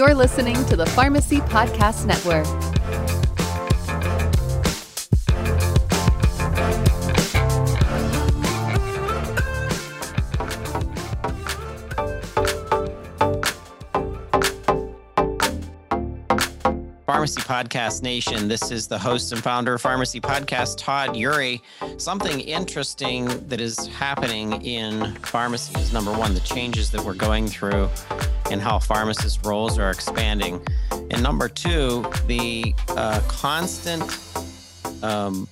You're listening to the Pharmacy Podcast Network. Pharmacy Podcast Nation. This is the host and founder of Pharmacy Podcast, Todd Eury. Something interesting that is happening in pharmacy is number one, the changes that we're going through and how pharmacist roles are expanding. And number two, the uh, constant um,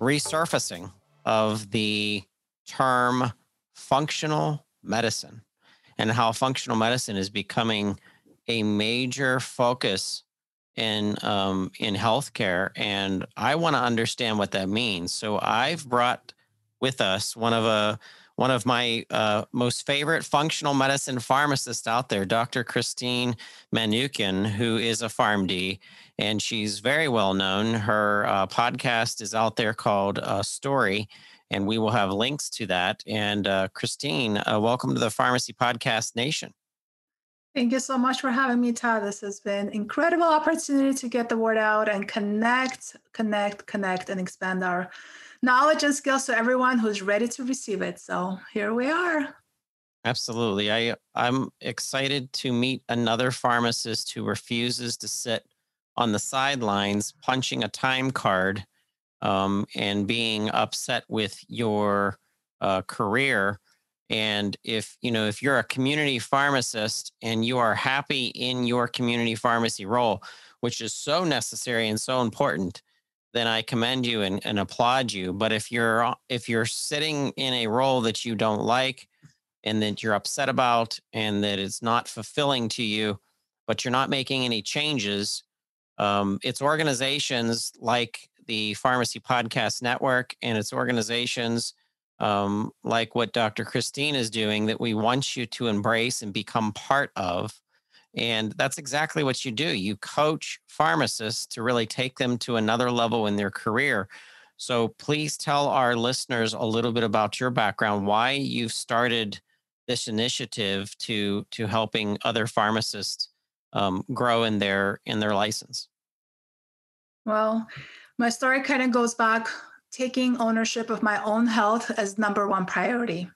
resurfacing of the term functional medicine and how functional medicine is becoming a major focus in um, in healthcare, and I want to understand what that means. So I've brought with us one of a uh, one of my uh, most favorite functional medicine pharmacists out there, Dr. Christine Manukyan, who is a PharmD, and she's very well known. Her uh, podcast is out there called uh, Story, and we will have links to that. And uh, Christine, uh, welcome to the Pharmacy Podcast Nation. Thank you so much for having me, Todd. This has been incredible opportunity to get the word out and connect, connect, connect, and expand our knowledge and skills to everyone who's ready to receive it. So here we are. Absolutely. I I'm excited to meet another pharmacist who refuses to sit on the sidelines punching a time card um, and being upset with your uh, career and if you know if you're a community pharmacist and you are happy in your community pharmacy role which is so necessary and so important then i commend you and, and applaud you but if you're if you're sitting in a role that you don't like and that you're upset about and that it's not fulfilling to you but you're not making any changes um, it's organizations like the pharmacy podcast network and it's organizations um, like what Dr. Christine is doing that we want you to embrace and become part of. And that's exactly what you do. You coach pharmacists to really take them to another level in their career. So please tell our listeners a little bit about your background, why you've started this initiative to to helping other pharmacists um, grow in their in their license. Well, my story kind of goes back taking ownership of my own health as number one priority.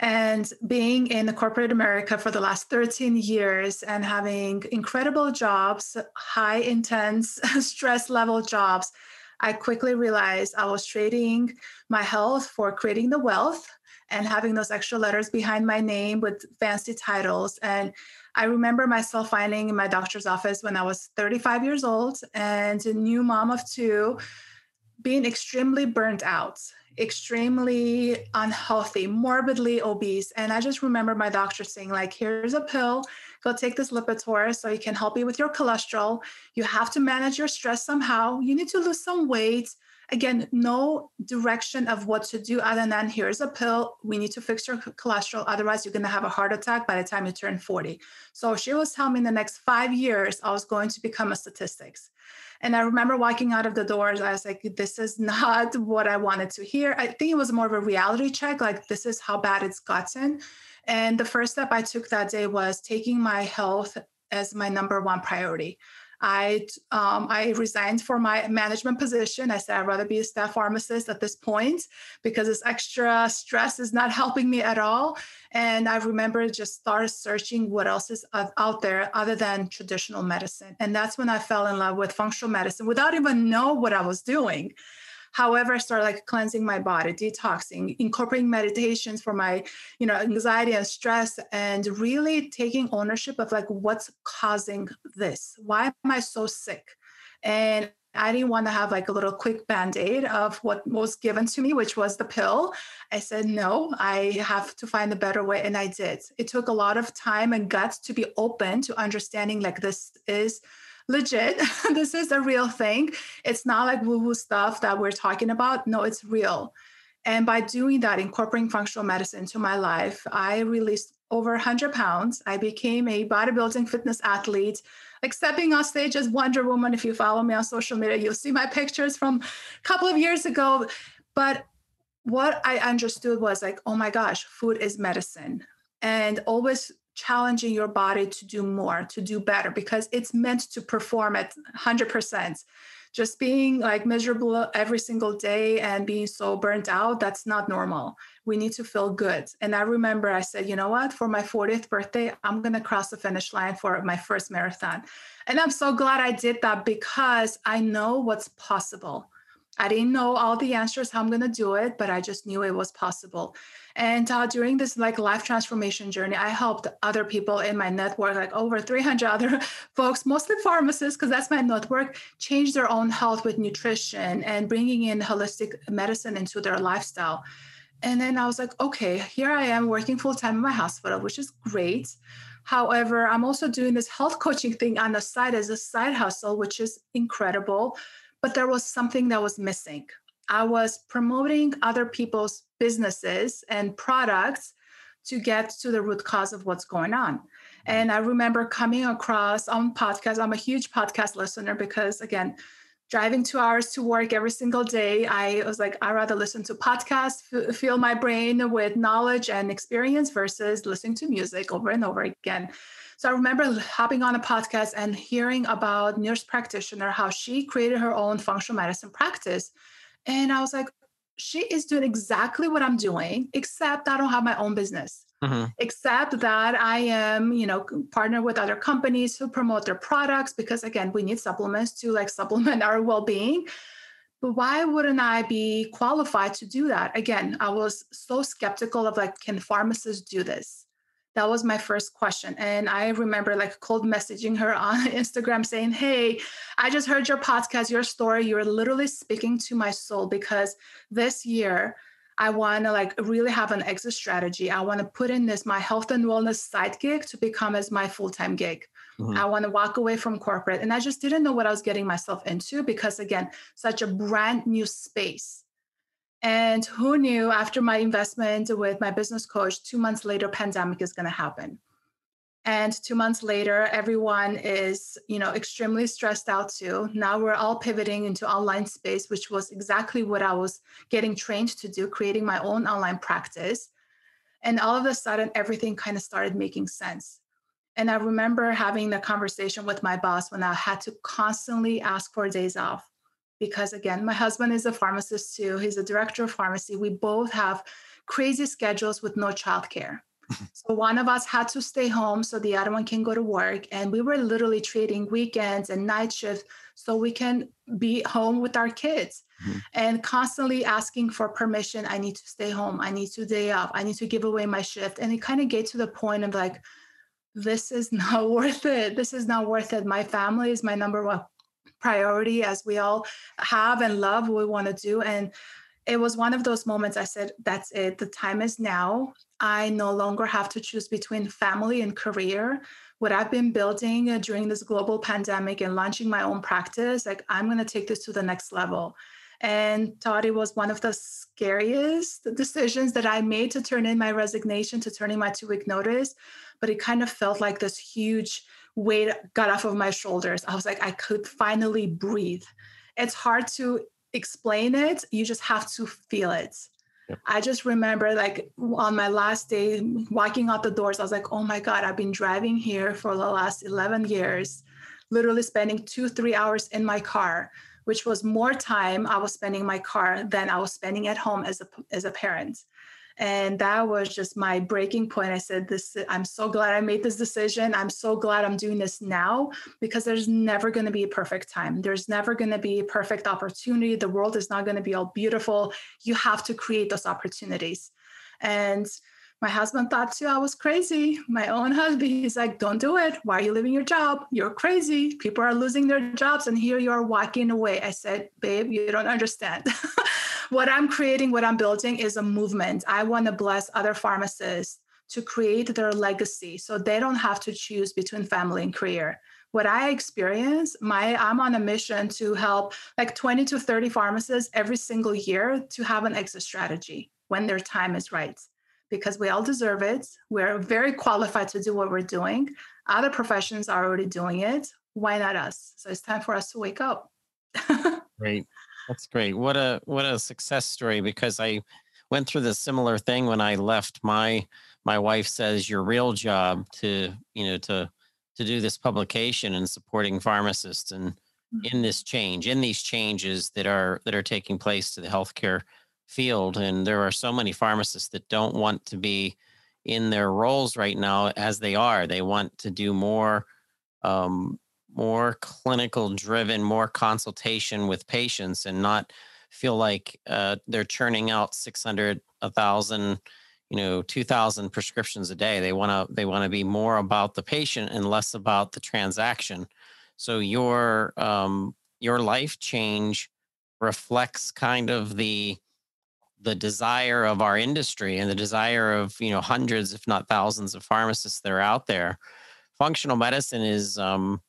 And being in the corporate America for the last 13 years and having incredible jobs, high intense stress level jobs, I quickly realized I was trading my health for creating the wealth and having those extra letters behind my name with fancy titles. And I remember myself finding in my doctor's office when I was 35 years old and a new mom of two being extremely burnt out, extremely unhealthy, morbidly obese. And I just remember my doctor saying, like, here's a pill, go take this Lipitor so it can help you with your cholesterol. You have to manage your stress somehow. You need to lose some weight. Again, no direction of what to do other than here's a pill. We need to fix your cholesterol. Otherwise, you're going to have a heart attack by the time you turn 40. So she was telling me in the next five years, I was going to become a statistics. And I remember walking out of the doors, I was like, this is not what I wanted to hear. I think it was more of a reality check, like, this is how bad it's gotten. And the first step I took that day was taking my health as my number one priority. I um, I resigned for my management position. I said I'd rather be a staff pharmacist at this point because this extra stress is not helping me at all. And I remember just started searching what else is out there other than traditional medicine. And that's when I fell in love with functional medicine without even know what I was doing. However, I started like cleansing my body, detoxing, incorporating meditations for my, you know, anxiety and stress, and really taking ownership of like what's causing this. Why am I so sick? And I didn't want to have like a little quick band aid of what was given to me, which was the pill. I said, no, I have to find a better way. And I did. It took a lot of time and guts to be open to understanding like this is legit. this is a real thing. It's not like woo woo stuff that we're talking about. No, it's real. And by doing that, incorporating functional medicine into my life, I released over 100 pounds. I became a bodybuilding fitness athlete, like stepping on stage as Wonder Woman. If you follow me on social media, you'll see my pictures from a couple of years ago. But what I understood was like, oh my gosh, food is medicine. And always challenging your body to do more, to do better, because it's meant to perform at 100%. Just being like miserable every single day and being so burnt out, that's not normal. We need to feel good. And I remember I said, you know what, for my 40th birthday, I'm going to cross the finish line for my first marathon. And I'm so glad I did that because I know what's possible. I didn't know all the answers how I'm going to do it, but I just knew it was possible. And uh, during this like life transformation journey, I helped other people in my network, like over 300 other folks, mostly pharmacists, because that's my network, change their own health with nutrition and bringing in holistic medicine into their lifestyle. And then I was like, okay, here I am working full time in my hospital, which is great. However, I'm also doing this health coaching thing on the side as a side hustle, which is incredible but there was something that was missing. I was promoting other people's businesses and products to get to the root cause of what's going on. Mm-hmm. And I remember coming across on podcasts. I'm a huge podcast listener because, again, driving two hours to work every single day, I was like, I rather listen to podcasts, f- fill my brain with knowledge and experience versus listening to music over and over again. So I remember hopping on a podcast and hearing about nurse practitioner, how she created her own functional medicine practice. And I was like, she is doing exactly what I'm doing, except I don't have my own business. Mm-hmm. Except that I am, you know, partner with other companies who promote their products because again, we need supplements to like supplement our well-being. But why wouldn't I be qualified to do that? Again, I was so skeptical of like, can pharmacists do this? That was my first question. And i remember like cold messaging her on instagram saying hey i just heard your podcast your story. You're literally speaking to my soul because this year i want to like really have an exit strategy. I want to put in this my health and wellness side gig to become as my full-time gig. Mm-hmm. i want to walk away from corporate. And i just didn't know what i was getting myself into because again such a brand new space and who knew after my investment with my business coach, two months later, pandemic is going to happen. And two months later, everyone is, you know, extremely stressed out too. Now we're all pivoting into online space, which was exactly what I was getting trained to do, creating my own online practice. And all of a sudden, everything kind of started making sense. And I remember having the conversation with my boss when I had to constantly ask for days off because again, my husband is a pharmacist too. He's a director of pharmacy. We both have crazy schedules with no childcare. so one of us had to stay home so the other one can go to work. And we were literally trading weekends and night shifts so we can be home with our kids mm-hmm. and constantly asking for permission. I need to stay home. I need to day off. I need to give away my shift. And it kind of gets to the point of like, this is not worth it. This is not worth it. My family is my number one priority as we all have and love what we want to do and it was one of those moments i said that's it the time is now. I no longer have to choose between family and career. What i've been building uh, during this global pandemic and launching my own practice like i'm going to take this to the next level. And thought it was one of the scariest decisions that i made to turn in my resignation to turn in my two week notice but it kind of felt like this huge weight got off of my shoulders. I was like, I could finally breathe. It's hard to explain it, you just have to feel it. I just remember like on my last day walking out the doors, I was like, oh my God, I've been driving here for the last 11 years, literally spending two, three hours in my car, which was more time I was spending in my car than I was spending at home as a, as a parent and that was just my breaking point i said this i'm so glad i made this decision i'm so glad i'm doing this now because there's never going to be a perfect time there's never going to be a perfect opportunity the world is not going to be all beautiful you have to create those opportunities and my husband thought too I was crazy. My own husband, he's like, don't do it. Why are you leaving your job? You're crazy. People are losing their jobs, and here you are walking away. I said, babe, you don't understand. what I'm creating, what I'm building is a movement. I want to bless other pharmacists to create their legacy so they don't have to choose between family and career. What i experience my i'm on a mission to help like 20 to 30 pharmacists every single year to have an exit strategy when their time is right because we all deserve it. We're very qualified to do what we're doing. Other professions are already doing it. Why not us? So it's time for us to wake up. Great that's great. What a what a success story because I went through the similar thing when I left my my wife says your real job to you know to to do this publication and supporting pharmacists and in Mm-hmm. this change in these changes that are that are taking place to the healthcare field and there are so many pharmacists that don't want to be in their roles right now as they are they want to do more um, more clinical driven more consultation with patients and not feel like uh, they're churning out 600 1000 you know 2000 prescriptions a day. They want to they want to be more about the patient and less about the transaction. So your um, your life change reflects kind of the the desire of our industry and the desire of you know hundreds if not thousands of pharmacists that are out there. Functional medicine is um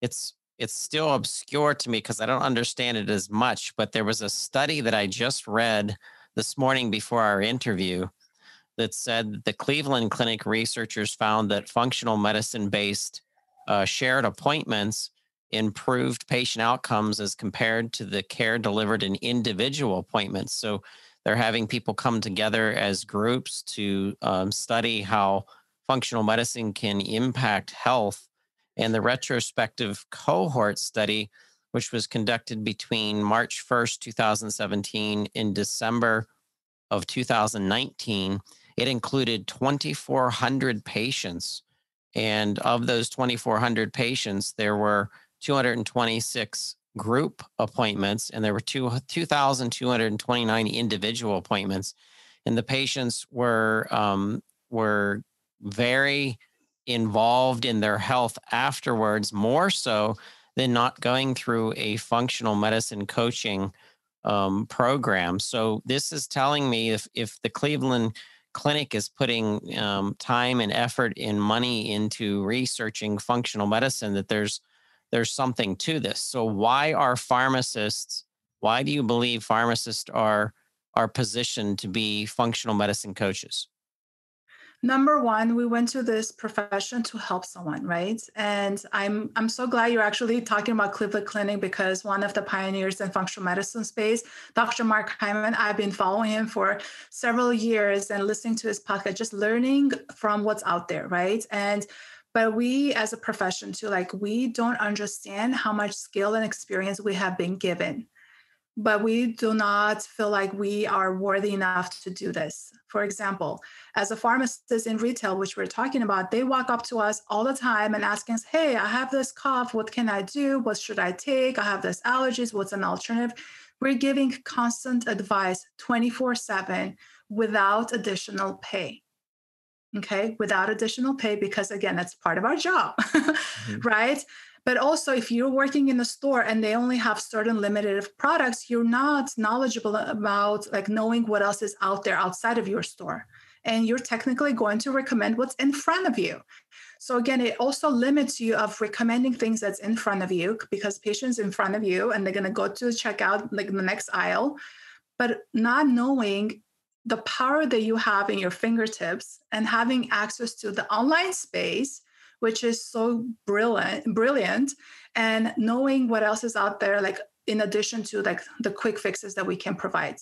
it's it's still obscure to me because i don't understand it as much but there was a study that i just read this morning before our interview that said the cleveland clinic researchers found that functional medicine based uh, shared appointments improved patient outcomes as compared to the care delivered in individual appointments. So they're having people come together as groups to um, study how functional medicine can impact health. And the retrospective cohort study, which was conducted between March 1st, 2017, and December of 2019, it included 2,400 patients. And of those 2,400 patients, there were 226 group appointments and there were two, 2,229 individual appointments. And the patients were, um, were very involved in their health afterwards, more so than not going through a functional medicine coaching um, program. So this is telling me if, if the Cleveland clinic is putting um, time and effort and money into researching functional medicine that there's there's something to this so why are pharmacists why do you believe pharmacists are are positioned to be functional medicine coaches number one we went to this profession to help someone right? And i'm i'm so glad you're actually talking about cleveland clinic because one of the pioneers in functional medicine space dr mark hyman i've been following him for several years and listening to his podcast just learning from what's out there right? And but we as a profession too like we don't understand how much skill and experience we have been given but we do not feel like we are worthy enough to do this. For example, as a pharmacist in retail, which we're talking about, they walk up to us all the time and asking us, Hey, I have this cough. What can I do? What should I take? I have this allergies. What's an alternative? We're giving constant advice 24 7 without additional pay. Okay, without additional pay, because again, that's part of our job, mm-hmm. right? But also, if you're working in a store and they only have certain limited products, you're not knowledgeable about like knowing what else is out there outside of your store. And you're technically going to recommend what's in front of you. So again, it also limits you of recommending things that's in front of you because patients in front of you and they're going to go to checkout like the next aisle, but not knowing the power that you have in your fingertips and having access to the online space which is so brilliant brilliant and knowing what else is out there like in addition to like the quick fixes that we can provide.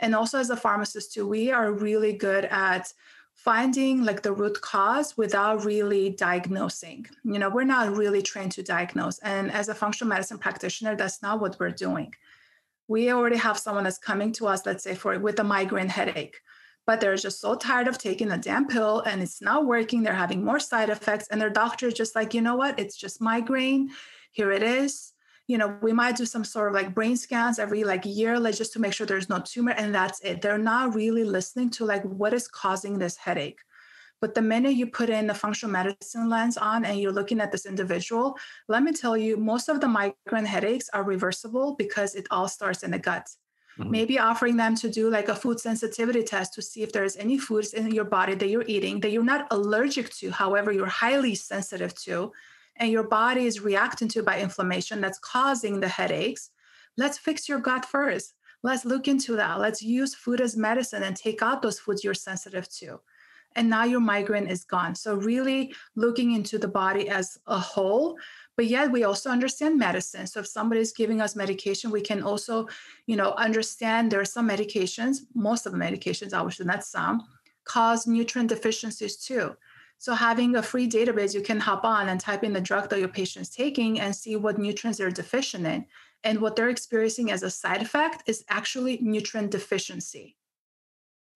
And also as a pharmacist too we are really good at finding like the root cause without really diagnosing. You know we're not really trained to diagnose and as a functional medicine practitioner that's not what we're doing. We already have someone that's coming to us let's say for with a migraine headache but they're just so tired of taking a damn pill and it's not working. They're having more side effects, and their doctor is just like, you know what? It's just migraine. Here it is. You know, we might do some sort of like brain scans every like year, like just to make sure there's no tumor, and that's it. They're not really listening to like what is causing this headache. But the minute you put in the functional medicine lens on and you're looking at this individual, let me tell you, most of the migraine headaches are reversible because it all starts in the gut. Mm-hmm. Maybe offering them to do like a food sensitivity test to see if there's any foods in your body that you're eating that you're not allergic to, however, you're highly sensitive to, and your body is reacting to by inflammation that's causing the headaches. Let's fix your gut first. Let's look into that. Let's use food as medicine and take out those foods you're sensitive to. And now your migraine is gone. So, really looking into the body as a whole, but yet we also understand medicine so if somebody is giving us medication we can also you know understand there are some medications most of the medications i say not some cause nutrient deficiencies too. So having a free database, you can hop on and type in the drug that your patient's taking and see what nutrients they're deficient in. And what they're experiencing as a side effect is actually nutrient deficiency.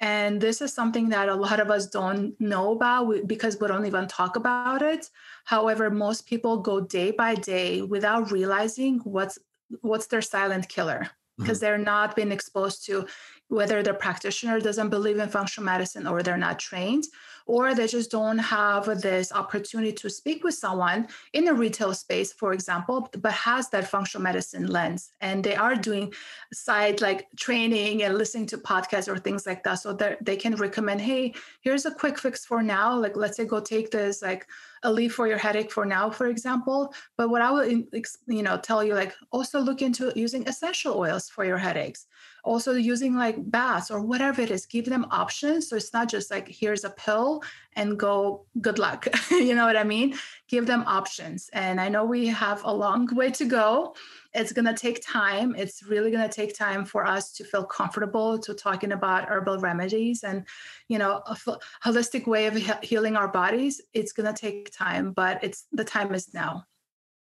And this is something that a lot of us don't know about because we don't even talk about it. However, most people go day by day without realizing what's what's their silent killer because mm-hmm. they're not being exposed to whether the practitioner doesn't believe in functional medicine or they're not trained or they just don't have this opportunity to speak with someone in a retail space, for example, but has that functional medicine lens. And they are doing side like training and listening to podcasts or things like that. So that they can recommend, hey, here's a quick fix for now. Like, let's say go take this like Aleve for your headache for now, for example. But what I will, you know, tell you, like, also look into using essential oils for your headaches. Also using like baths or whatever it is. Give them options, so it's not just like here's a pill and go. Good luck. you know what I mean? Give them options. And I know we have a long way to go it's going to take time. It's really going to take time for us to feel comfortable to talking about herbal remedies and you know a f- holistic way of he- healing our bodies. It's going to take time but it's the time is now.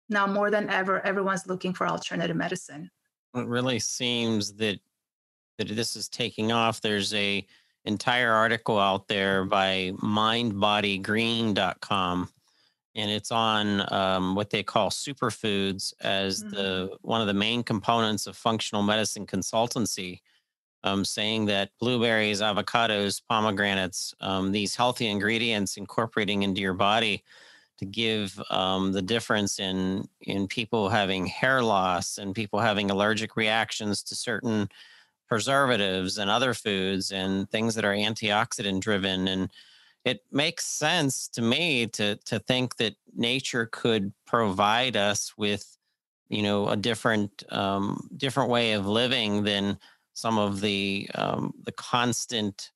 Now more than ever everyone's looking for alternative medicine. It really seems that that this is taking off there's a entire article out there by mindbodygreen.com and it's on um, what they call superfoods as mm-hmm. the one of the main components of functional medicine consultancy um, saying that blueberries avocados pomegranates um, these healthy ingredients incorporating into your body to give um, the difference in in people having hair loss and people having allergic reactions to certain preservatives and other foods and things that are antioxidant driven and it makes sense to me to to think that nature could provide us with you know a different um, different way of living than some of the um, the constant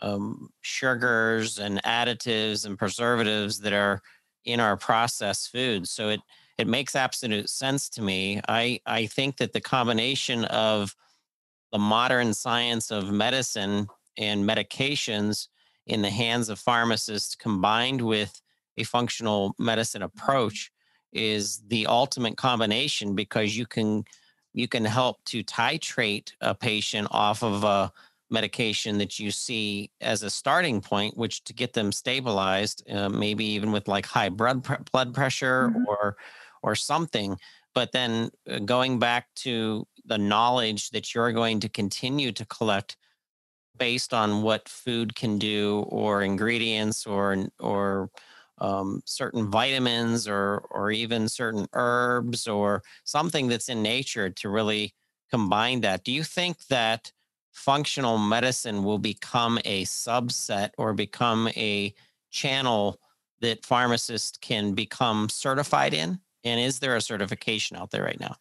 um, sugars and additives and preservatives that are in our processed foods. So it it makes absolute sense to me. I I think that the combination of the modern science of medicine and medications in the hands of pharmacists combined with a functional medicine approach is the ultimate combination because you can you can help to titrate a patient off of a medication that you see as a starting point which to get them stabilized uh, maybe even with like high blood blood pressure mm-hmm. or or something but then uh, going back to the knowledge that you're going to continue to collect based on what food can do or ingredients or or um, certain vitamins or or even certain herbs or something that's in nature to really combine that. Do you think that functional medicine will become a subset or become a channel that pharmacists can become certified in? And is there a certification out there right now?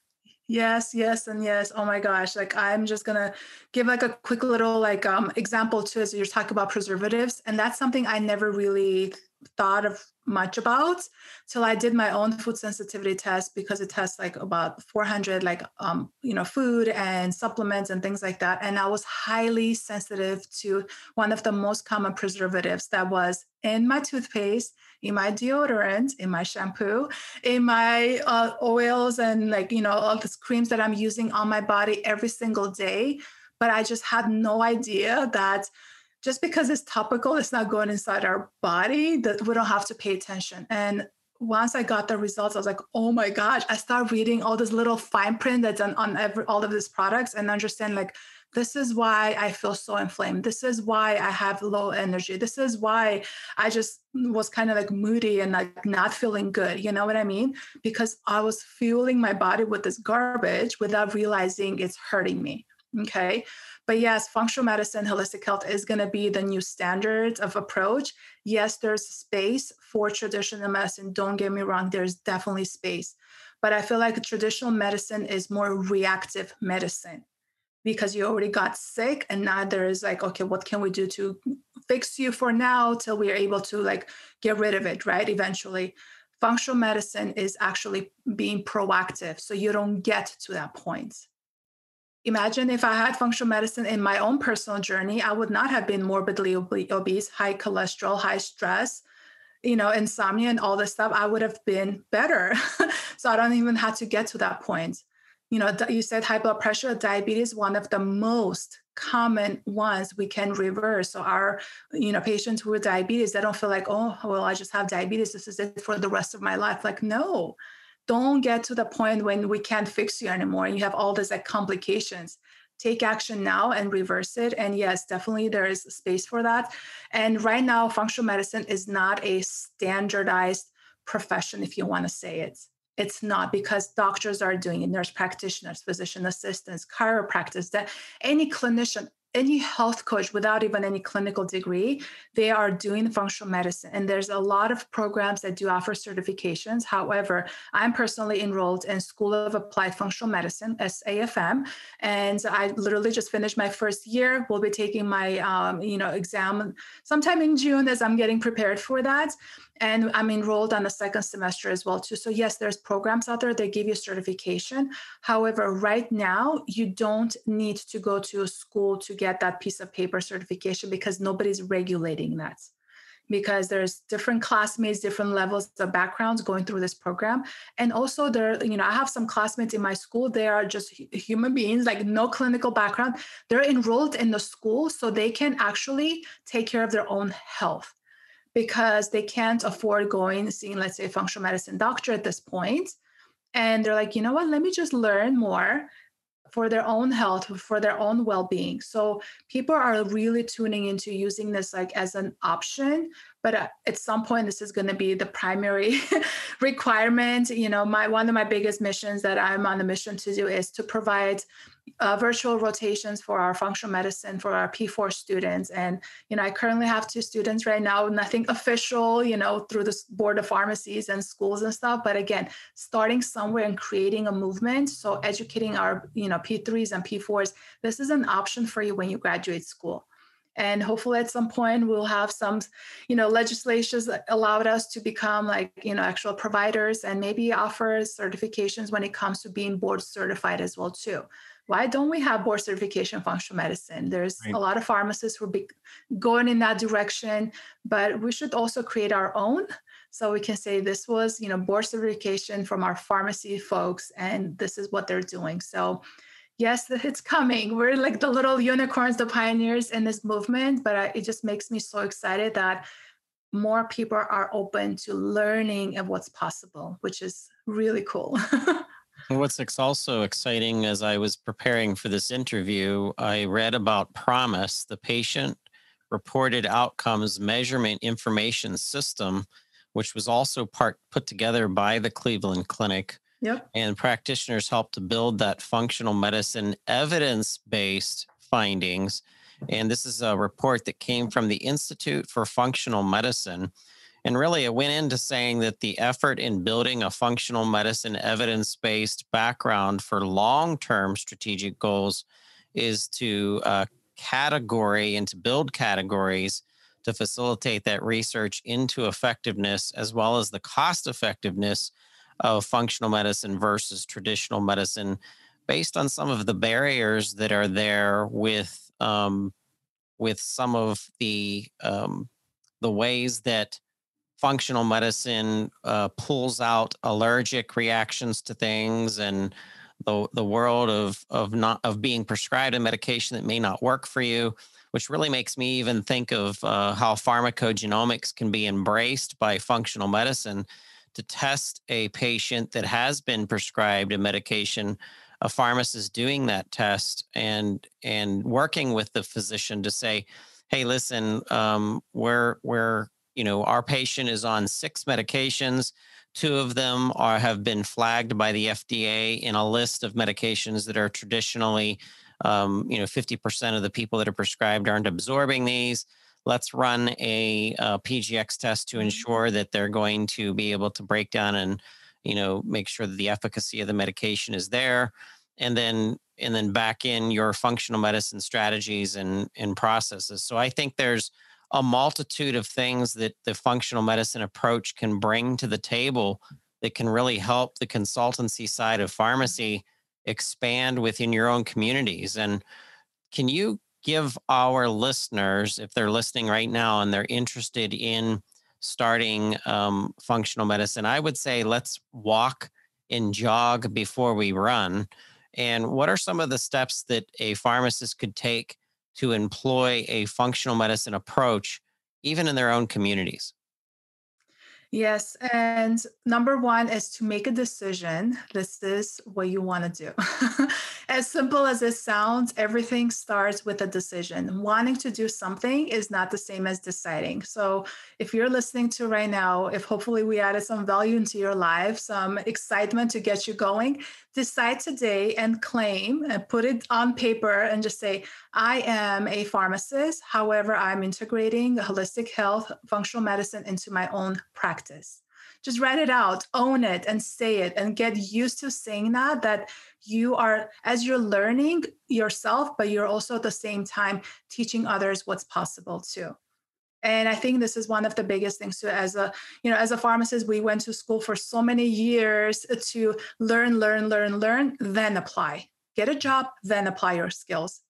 Yes, yes, and yes. Oh my gosh. Like I'm just gonna give like a quick little like um example too as you're talking about preservatives. And that's something I never really thought of much about till I did my own food sensitivity test because it tests like about 400 like um you know food and supplements and things like that. And I was highly sensitive to one of the most common preservatives that was in my toothpaste in my deodorant in my shampoo in my uh, oils and like you know all the creams that I'm using on my body every single day. But I just had no idea that just because it's topical, it's not going inside our body, that we don't have to pay attention. And once I got the results, I was like, oh my gosh, I start reading all this little fine print that's on, on every, all of these products and understand like, this is why I feel so inflamed. This is why I have low energy. This is why I just was kind of like moody and like not feeling good. You know what I mean? Because I was fueling my body with this garbage without realizing it's hurting me. Okay. But yes, functional medicine, holistic health is going to be the new standard of approach. Yes, there's space for traditional medicine. Don't get me wrong, there's definitely space. But I feel like traditional medicine is more reactive medicine because you already got sick and now there is like okay what can we do to fix you for now till we are able to like get rid of it right eventually functional medicine is actually being proactive so you don't get to that point imagine if I had functional medicine in my own personal journey, I would not have been morbidly obese, high cholesterol, high stress, you know, insomnia and all this stuff. I would have been better. so I don't even have to get to that point. You know, you said high blood pressure, diabetes, one of the most common ones we can reverse. So our, you know, patients with diabetes, they don't feel like, oh, well, I just have diabetes. This is it for the rest of my life. Like, no, don't get to the point when we can't fix you anymore and you have all these complications. Take action now and reverse it. And yes definitely there is space for that. And right now functional medicine is not a standardized profession if you want to say it. It's not because doctors are doing it nurse practitioners physician assistants chiropractors that any clinician any health coach without even any clinical degree, they are doing functional medicine. And there's a lot of programs that do offer certifications. However, I'm personally enrolled in School of Applied Functional Medicine, SAFM, and I literally just finished my first year. We'll be taking my, um, you know, exam sometime in June as I'm getting prepared for that and i'm enrolled on the second semester as well too. So yes there's programs out there. That give you certification. However right now you don't need to go to a school to get that piece of paper certification because nobody's regulating that. Because there's different classmates different levels of backgrounds going through this program. And also there you know i have some classmates in my school. They are just human beings like no clinical background. They're enrolled in the school so they can actually take care of their own health because they can't afford going seeing let's say a functional medicine doctor at this point. And they're like you know what? Let me just learn more for their own health for their own well-being. So people are really tuning into using this like as an option but uh, at some point this is going to be the primary requirement. You know my one of my biggest missions that i'm on the mission to do is to provide uh, virtual rotations for our functional medicine for our P4 students. And, you know, I currently have two students right now, nothing official, you know, through the board of pharmacies and schools and stuff. But again, starting somewhere and creating a movement. So educating our, you know, P3s and P4s, this is an option for you when you graduate school and hopefully at some point we'll have some you know legislations that allowed us to become like you know actual providers and maybe offer certifications when it comes to being board certified as well too why don't we have board certification functional medicine? There's right. a lot of pharmacists who are going in that direction but we should also create our own. So we can say this was you know board certification from our pharmacy folks and this is what they're doing. So yes it's coming. We're like the little unicorns the pioneers in this movement but it just makes me so excited that more people are open to learning of what's possible which is really cool What's also exciting as I was preparing for this interview, I read about PROMIS, the patient reported outcomes measurement information system, which was also part put together by the Cleveland Clinic. Yep. And practitioners helped to build that functional medicine evidence based findings. And this is a report that came from the Institute for Functional Medicine. And really, it went into saying that the effort in building a functional medicine evidence based background for long term strategic goals is to uh, category and to build categories to facilitate that research into effectiveness as well as the cost effectiveness of functional medicine versus traditional medicine based on some of the barriers that are there with um, with some of the um, the ways that functional medicine uh, pulls out allergic reactions to things and the the world of of not of being prescribed a medication that may not work for you which really makes me even think of uh, how pharmacogenomics can be embraced by functional medicine to test a patient that has been prescribed a medication a pharmacist doing that test and and working with the physician to say hey listen um, we're we're you know, our patient is on six medications. Two of them are have been flagged by the FDA in a list of medications that are traditionally, um, you know, 50% of the people that are prescribed aren't absorbing these. Let's run a, a PGX test to mm-hmm. ensure that they're going to be able to break down and, you know, make sure that the efficacy of the medication is there. And then and then back in your functional medicine strategies and, and processes. So I think there's a multitude of things that the functional medicine approach can bring to the table that can really help the consultancy side of pharmacy expand within your own communities. And can you give our listeners, if they're listening right now and they're interested in starting um, functional medicine, I would say let's walk and jog before we run. And what are some of the steps that a pharmacist could take to employ a functional medicine approach, even in their own communities? Yes. And number one is to make a decision. This is what you want to do. as simple as it sounds, everything starts with a decision. Wanting to do something is not the same as deciding. So if you're listening to right now, if hopefully we added some value into your life, some excitement to get you going, decide today and claim and put it on paper and just say, I am a pharmacist. However, I'm integrating holistic health, functional medicine into my own practice. Just write it out, own it, and say it, and get used to saying that. That you are, as you're learning yourself, but you're also at the same time teaching others what's possible too and i think this is one of the biggest things too as a you know as a pharmacist we went to school for so many years to learn learn learn learn then apply. Get a job then apply your skills.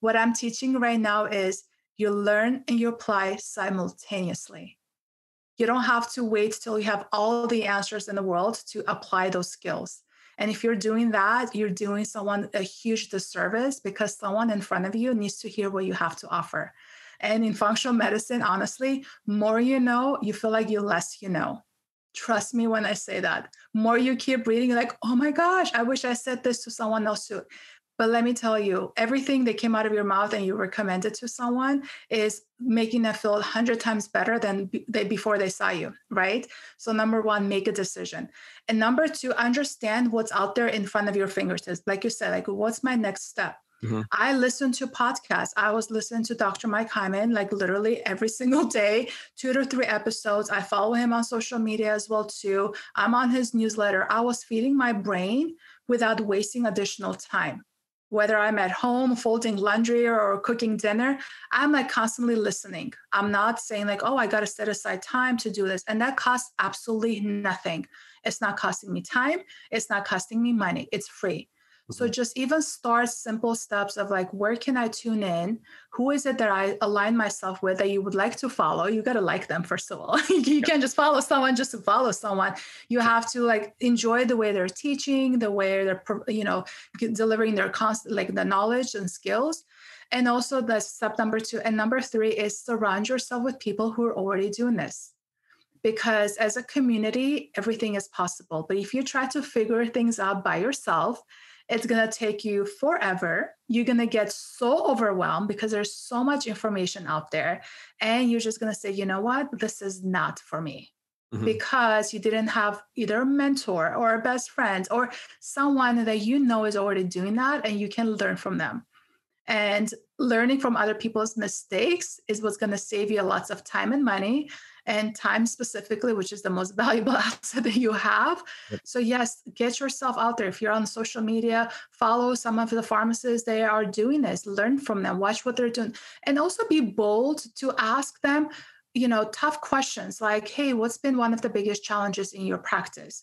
What i'm teaching right now is you learn and you apply simultaneously. You don't have to wait till you have all the answers in the world to apply those skills. And if you're doing that, you're doing someone a huge disservice because someone in front of you needs to hear what you have to offer. And in functional medicine, honestly, more you know, you feel like you less you know. Trust me when I say that. More you keep reading, like, oh my gosh, I wish I said this to someone else too. But let me tell you, everything that came out of your mouth and you recommended to someone is making them feel 100 times better than they, before they saw you, right? So, number one, make a decision. And number two, understand what's out there in front of your fingertips. Like you said, like, what's my next step? Mm-hmm. I listen to podcasts. I was listening to Dr. Mike Hyman like literally every single day, two to three episodes. I follow him on social media as well too. I'm on his newsletter. I was feeding my brain without wasting additional time. Whether I'm at home folding laundry or cooking dinner, I'm like constantly listening. I'm not saying like, oh, I got to set aside time to do this. And that costs absolutely nothing. It's not costing me time. It's not costing me money. It's free. So mm-hmm. just even start simple steps of like, where can I tune in? Who is it that I align myself with that you would like to follow? You got to like them, first of all. you can't just follow someone just to follow someone. You have to like enjoy the way they're teaching, the way they're, you know, delivering their constant, like the knowledge and skills. And also the step number two. And number three is surround yourself with people who are already doing this because as a community, everything is possible. But if you try to figure things out by yourself, it's going to take you forever. You're going to get so overwhelmed because there's so much information out there. And you're just going to say, you know what? This is not for me. Mm-hmm. Because you didn't have either a mentor or a best friend or someone that you know is already doing that and you can learn from them. And learning from other people's mistakes is what's going to save you lots of time and money and time specifically, which is the most valuable asset that you have. Yep. So, yes, get yourself out there. If you're on social media, follow some of the pharmacists. They are doing this, learn from them, watch what they're doing, and also be bold to ask them, you know, tough questions like, hey, what's been one of the biggest challenges in your practice?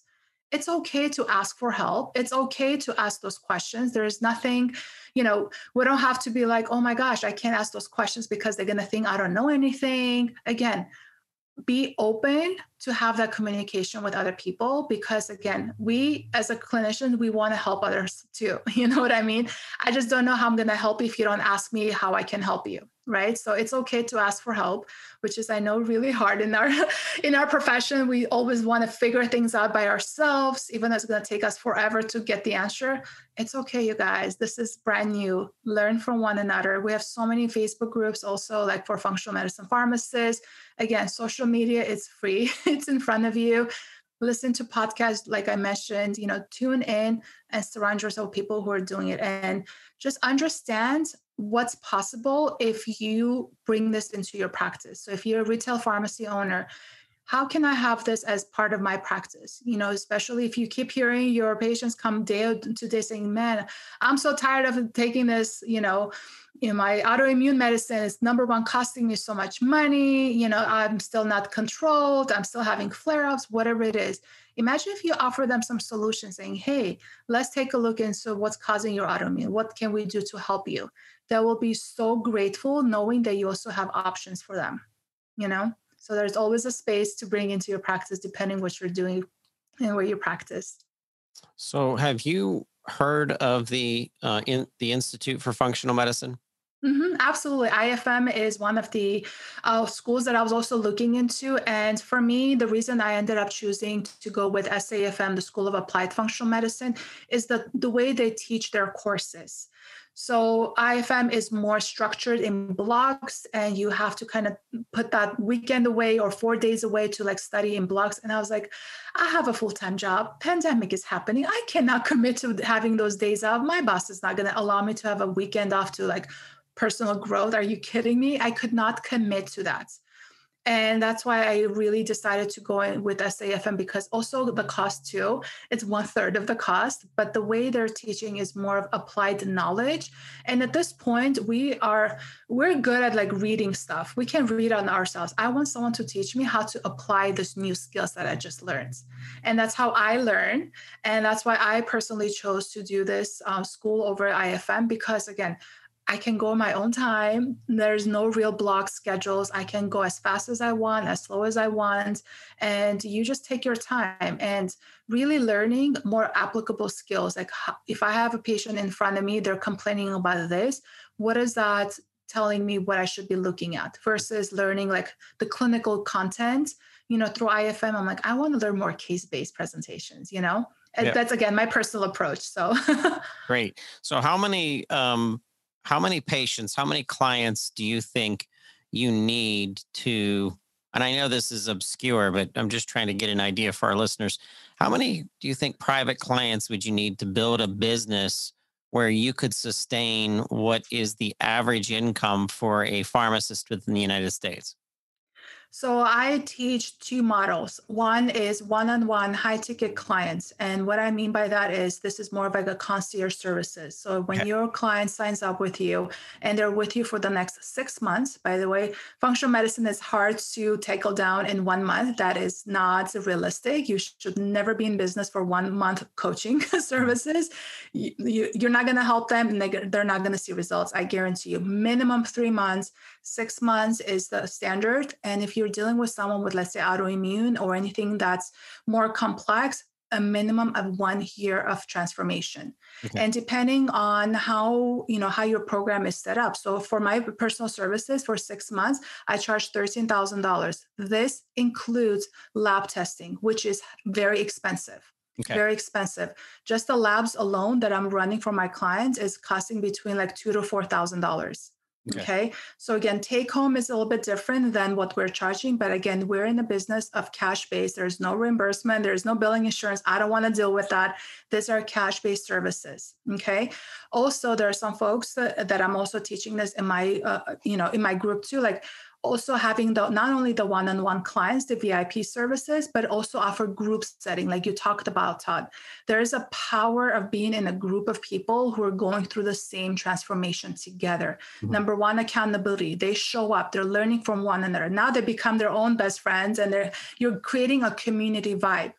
It's okay to ask for help. It's okay to ask those questions. There's nothing, you know, we don't have to be like, oh my gosh, I can't ask those questions because they're going to think I don't know anything. Again, be open to have that communication with other people because again we as a clinician we want to help others too you know what i mean? I just don't know how i'm going to help if you don't ask me how i can help you right? So it's okay to ask for help which is i know really hard in our in our profession. We always want to figure things out by ourselves even though it's going to take us forever to get the answer. It's okay you guys. This is brand new. Learn from one another. We have so many facebook groups also like for functional medicine pharmacists again social media is free. It's in front of you. Listen to podcasts like i mentioned you know tune in and surround yourself with people who are doing it. And just understand what's possible if you bring this into your practice. So if you're a retail pharmacy owner how can i have this as part of my practice you know especially if you keep hearing your patients come day to day saying man i'm so tired of taking this you know know, my autoimmune medicine is number one costing me so much money. You know, I'm still not controlled. I'm still having flare ups, whatever it is. Imagine if you offer them some solution saying, hey, let's take a look into what's causing your autoimmune. What can we do to help you? They will be so grateful knowing that you also have options for them, you know? So there's always a space to bring into your practice depending what you're doing and where you practice. So have you heard of the uh, in the Institute for Functional Medicine? Mm-hmm, absolutely. IFM is one of the uh, schools that I was also looking into. And for me, the reason I ended up choosing to go with SAFM, the School of Applied Functional Medicine, is the, the way they teach their courses. So IFM is more structured in blocks, and you have to kind of put that weekend away or four days away to like study in blocks. And I was like, I have a full time job. Pandemic is happening. I cannot commit to having those days off. My boss is not going to allow me to have a weekend off to like personal growth. Are you kidding me? I could not commit to that. And that's why I really decided to go in with SAFM because also the cost too, it's one third of the cost, but the way they're teaching is more of applied knowledge. And at this point, we are we're good at like reading stuff. We can read on ourselves. I want someone to teach me how to apply this new skills that I just learned. And that's how I learn. And that's why I personally chose to do this um, school over IFM because again, I can go my own time. There's no real block schedules. I can go as fast as I want, as slow as I want. And you just take your time and really learning more applicable skills. Like if I have a patient in front of me, they're complaining about this, what is that telling me what I should be looking at versus learning like the clinical content, you know, through IFM. I'm like, I want to learn more case based presentations, you know? Yeah. That's again my personal approach. So great. So, how many um, how many patients, how many clients do you think you need to? And I know this is obscure, but I'm just trying to get an idea for our listeners. How many do you think private clients would you need to build a business where you could sustain what is the average income for a pharmacist within the United States? So I teach two models. One is one-on-one high-ticket clients, and what I mean by that is this is more of like a concierge services. So when okay. your client signs up with you and they're with you for the next six months, by the way, functional medicine is hard to tackle down in one month. That is not realistic. You should never be in business for one month coaching mm-hmm. services. You, you, are not going to help them, and they, they're not going to see results. I guarantee you. Minimum three months, six months is the standard, and if you're dealing with someone with, let's say, autoimmune or anything that's more complex, a minimum of one year of transformation. Okay. and depending on how you know how your program is set up. So for my personal services for six months i charge $13000 this includes lab testing which is very expensive okay. very expensive. Just the labs alone that i'm running for my clients is costing between like two to four thousand dollars Okay. okay. So again, take home is a little bit different than what we're charging. But again, we're in the business of cash based. There's no reimbursement. There's no billing insurance. I don't want to deal with that. These are cash based services. Okay. Also, there are some folks that, that I'm also teaching this in my, uh, you know, in my group too. Like also having the not only the one-on-one clients the vip services but also offer group setting like you talked about todd. There's a power of being in a group of people who are going through the same transformation together. Mm-hmm. number one accountability. They show up they're learning from one another. Now they become their own best friends and they're you're creating a community vibe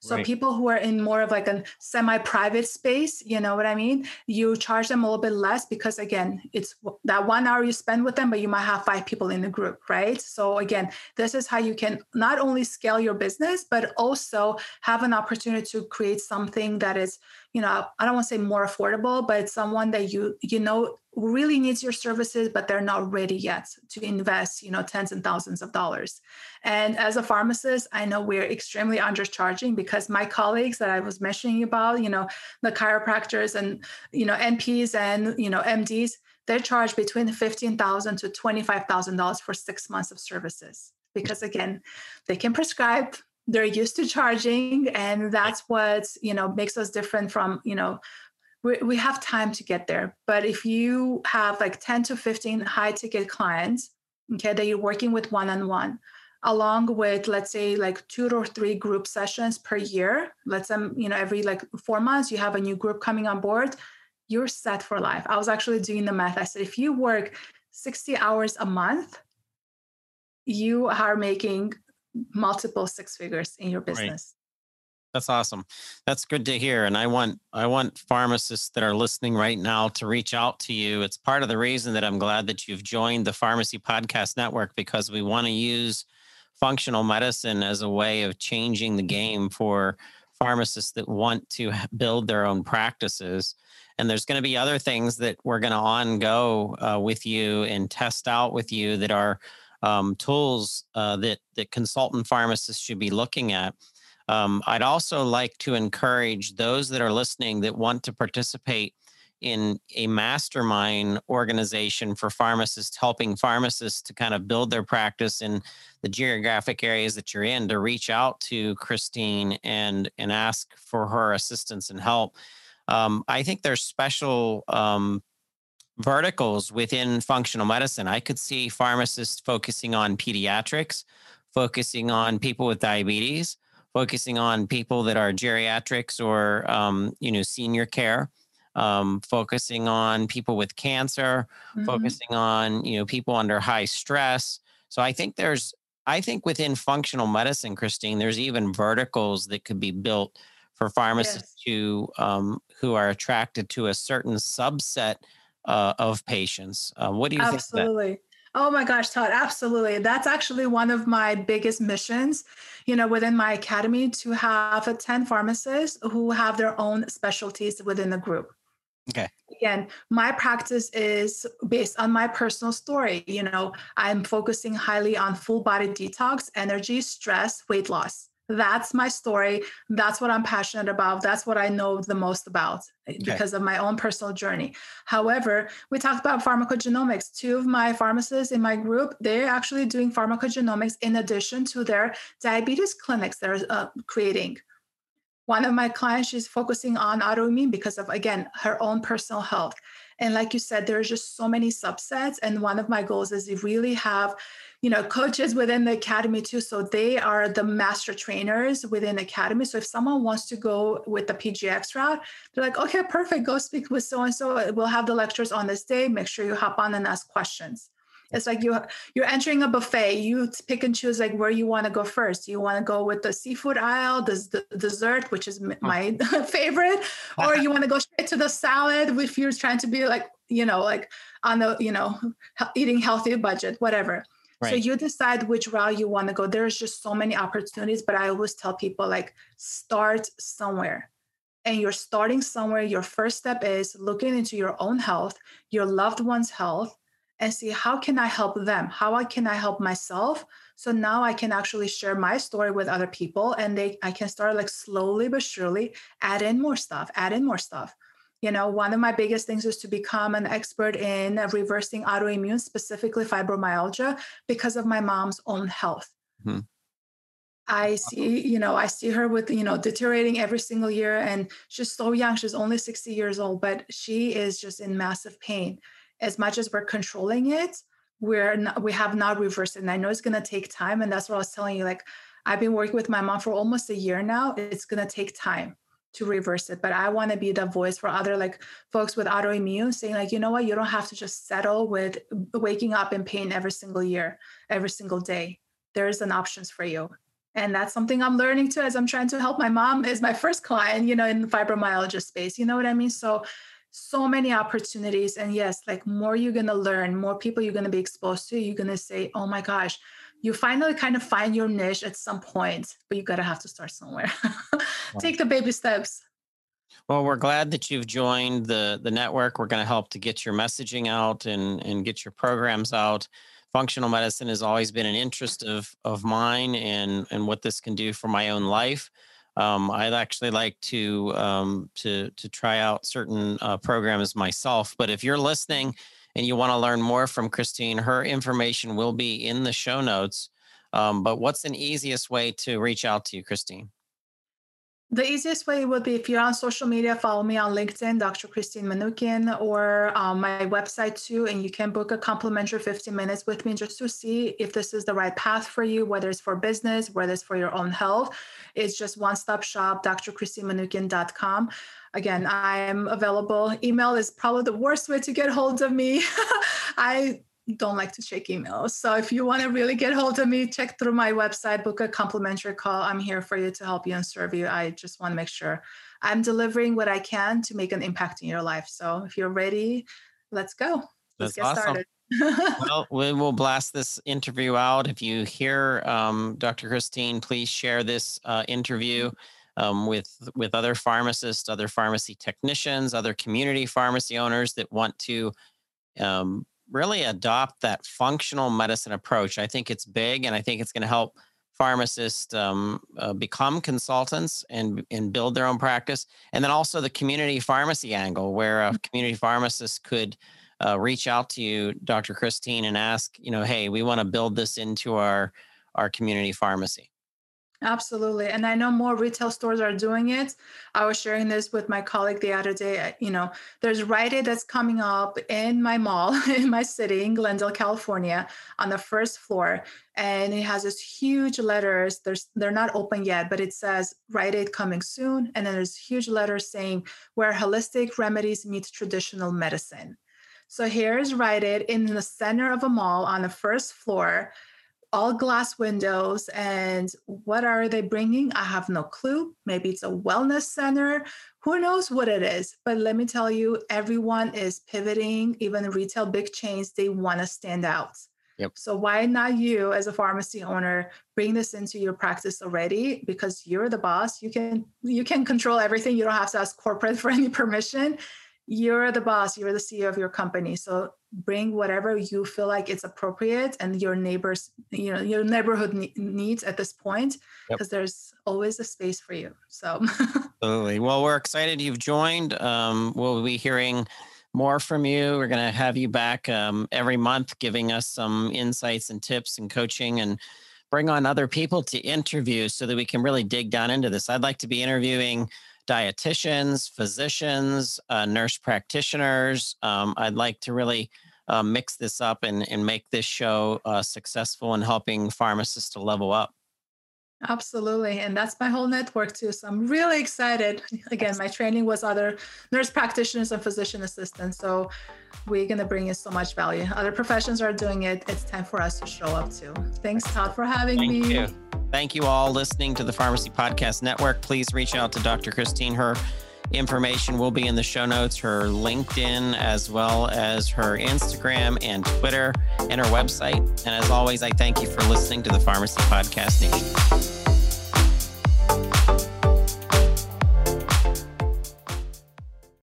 so right. people who are in more of like a semi-private space, you know what I mean? You charge them a little bit less because again, it's that one hour you spend with them, but you might have five people in the group, right? So again, this is how you can not only scale your business, but also have an opportunity to create something that is you know i don't want to say more affordable but it's someone that you you know really needs your services but they're not ready yet to invest you know tens and thousands of dollars. And as a pharmacist i know we're extremely undercharging because my colleagues that i was mentioning about you know the chiropractors and you know nps and you know mds they charge between 15000 to $25000 for six months of services. Because again they can prescribe they're used to charging and that's what you know makes us different from you know we, we have time to get there. But if you have like 10 to 15 high ticket clients okay that you're working with one-on-one along with let's say like two or three group sessions per year let's say you know every like four months you have a new group coming on board you're set for life. I was actually doing the math. I said if you work 60 hours a month you are making multiple six figures in your business. That's awesome. That's good to hear. And I want I want pharmacists that are listening right now to reach out to you. It's part of the reason that I'm glad that you've joined the Pharmacy Podcast Network because we want to use functional medicine as a way of changing the game for pharmacists that want to build their own practices. And there's going to be other things that we're going to on go uh, with you and test out with you that are um, tools uh, that that consultant pharmacists should be looking at. Um, I'd also like to encourage those that are listening that want to participate in a mastermind organization for pharmacists, helping pharmacists to kind of build their practice in the geographic areas that you're in, to reach out to Christine and and ask for her assistance and help. Um, I think there's special um, verticals within functional medicine. I could see pharmacists focusing on pediatrics, focusing on people with diabetes, focusing on people that are geriatrics or um, you know senior care um, focusing on people with cancer mm-hmm. focusing on you know people under high stress so i think there's i think within functional medicine christine there's even verticals that could be built for pharmacists yes. to um, who are attracted to a certain subset uh, of patients uh, what do you absolutely. think Oh my gosh, Todd, absolutely. That's actually one of my biggest missions, you know, within my academy to have 10 pharmacists who have their own specialties within the group. Okay. Again, my practice is based on my personal story. You know, I'm focusing highly on full body detox, energy, stress, weight loss. That's my story. That's what I'm passionate about. That's what I know the most about eh, okay. because of my own personal journey. However, we talked about pharmacogenomics. Two of my pharmacists in my group, they're actually doing pharmacogenomics in addition to their diabetes clinics they're uh, creating one of my clients she's focusing on autoimmune because of again her own personal health and like you said there's just so many subsets and one of my goals is to really have you know coaches within the academy too. So they are the master trainers within the academy. So if someone wants to go with the pgx route they're like okay perfect go speak with so and so. We'll have the lectures on this day. Make sure you hop on and ask questions it's like you you're entering a buffet. You pick and choose like where you want to go first. You want to go with the seafood aisle, the, the dessert, which is mm. my favorite, or you want to go straight to the salad if you're trying to be like you know like on the you know eating healthy budget, whatever. Right. So you decide which route you want to go. There's just so many opportunities, but I always tell people like start somewhere and you're starting somewhere, your first step is looking into your own health, your loved one's health, and see how can I help them? How can I help myself? So now I can actually share my story with other people and they I can start like slowly but surely add in more stuff, add in more stuff. You know, one of my biggest things is to become an expert in reversing autoimmune, specifically fibromyalgia, because of my mom's own health. Mm-hmm. I see, you know, I see her with, you know, deteriorating every single year. And she's so young. She's only 60 years old, but she is just in massive pain as much as we're controlling it, we're not, we have not reversed it. And I know it's going to take time. And that's what I was telling you. Like, I've been working with my mom for almost a year now. It's going to take time to reverse it. But I want to be the voice for other like folks with autoimmune saying, like, you know what, you don't have to just settle with waking up in pain every single year, every single day. There's an options for you. And that's something I'm learning too as I'm trying to help my mom is my first client, you know, in the fibromyalgia space. You know what I mean? So so many opportunities. And yes like more you're going to learn more people you're going to be exposed to you're going to say oh my gosh you finally kind of find your niche at some point but you got to have to start somewhere. Take the baby steps. Well we're glad that you've joined the the network. We're going to help to get your messaging out and and get your programs out. Functional medicine has always been an interest of of mine and and what this can do for my own life um, I'd actually like to um, to to try out certain uh, programs myself. But if you're listening and you want to learn more from Christine, her information will be in the show notes. Um, but what's an easiest way to reach out to you, Christine? The easiest way would be if you're on social media, follow me on LinkedIn, Dr. Christine Manukyan, or um, my website too. And you can book a complimentary 15 minutes with me just to see if this is the right path for you, whether it's for business, whether it's for your own health. It's just one stop shop, drchristinemanukyan.com. Again, I am available. Email is probably the worst way to get hold of me. I don't like to check emails. So if you want to really get hold of me, check through my website, book a complimentary call. I'm here for you to help you and serve you. I just want to make sure I'm delivering what I can to make an impact in your life. So if you're ready, let's go. Let's get awesome. started. well, we will blast this interview out. If you hear um, Dr. Christine, please share this uh, interview um, with with other pharmacists, other pharmacy technicians, other community pharmacy owners that want to um, really adopt that functional medicine approach. I think it's big, and I think it's going to help pharmacists um, uh, become consultants and and build their own practice, and then also the community pharmacy angle, where a community pharmacist could uh, reach out to you, Dr. Christine, and ask, you know, hey, we want to build this into our our community pharmacy. Absolutely. And I know more retail stores are doing it. I was sharing this with my colleague the other day. Uh, you know, there's Rite Aid that's coming up in my mall in my city in Glendale, California, on the first floor. And it has this huge letters. There's they're not open yet, but it says Rite Aid coming soon. And then there's huge letters saying where holistic remedies meet traditional medicine. So here's Rite Aid in the center of a mall on the first floor all glass windows and what are they bringing? I have no clue. Maybe it's a wellness center. Who knows what it is? But let me tell you everyone is pivoting. Even retail big chains they want to stand out. Yep. so why not you as a pharmacy owner bring this into your practice already? Because you're the boss. You can you can control everything. You don't have to ask corporate for any permission you're the boss you're the ceo of your company so bring whatever you feel like it's appropriate and your neighbors you know your neighborhood ne- needs at this point because Yep. there's always a space for you so Absolutely. Well, we're excited you've joined. Um, we'll be hearing more from you. We're going to have you back um, every month, giving us some insights and tips and coaching, and bring on other people to interview so that we can really dig down into this. I'd like to be interviewing dietitians, physicians, uh, nurse practitioners. Um, I'd like to really uh, mix this up and, and make this show uh, successful in helping pharmacists to level up. Absolutely and that's my whole network too so i'm really excited again my training was other nurse practitioners and physician assistants so we're going to bring in so much value other professions are doing it it's time for us to show up too thanks todd for having Thank me you. Thank you all listening to the Pharmacy Podcast Network. Please reach out to Dr. Christine. Her information will be in the show notes, her LinkedIn, as well as her Instagram and Twitter and her website. And as always, I thank you for listening to the Pharmacy Podcast Nation.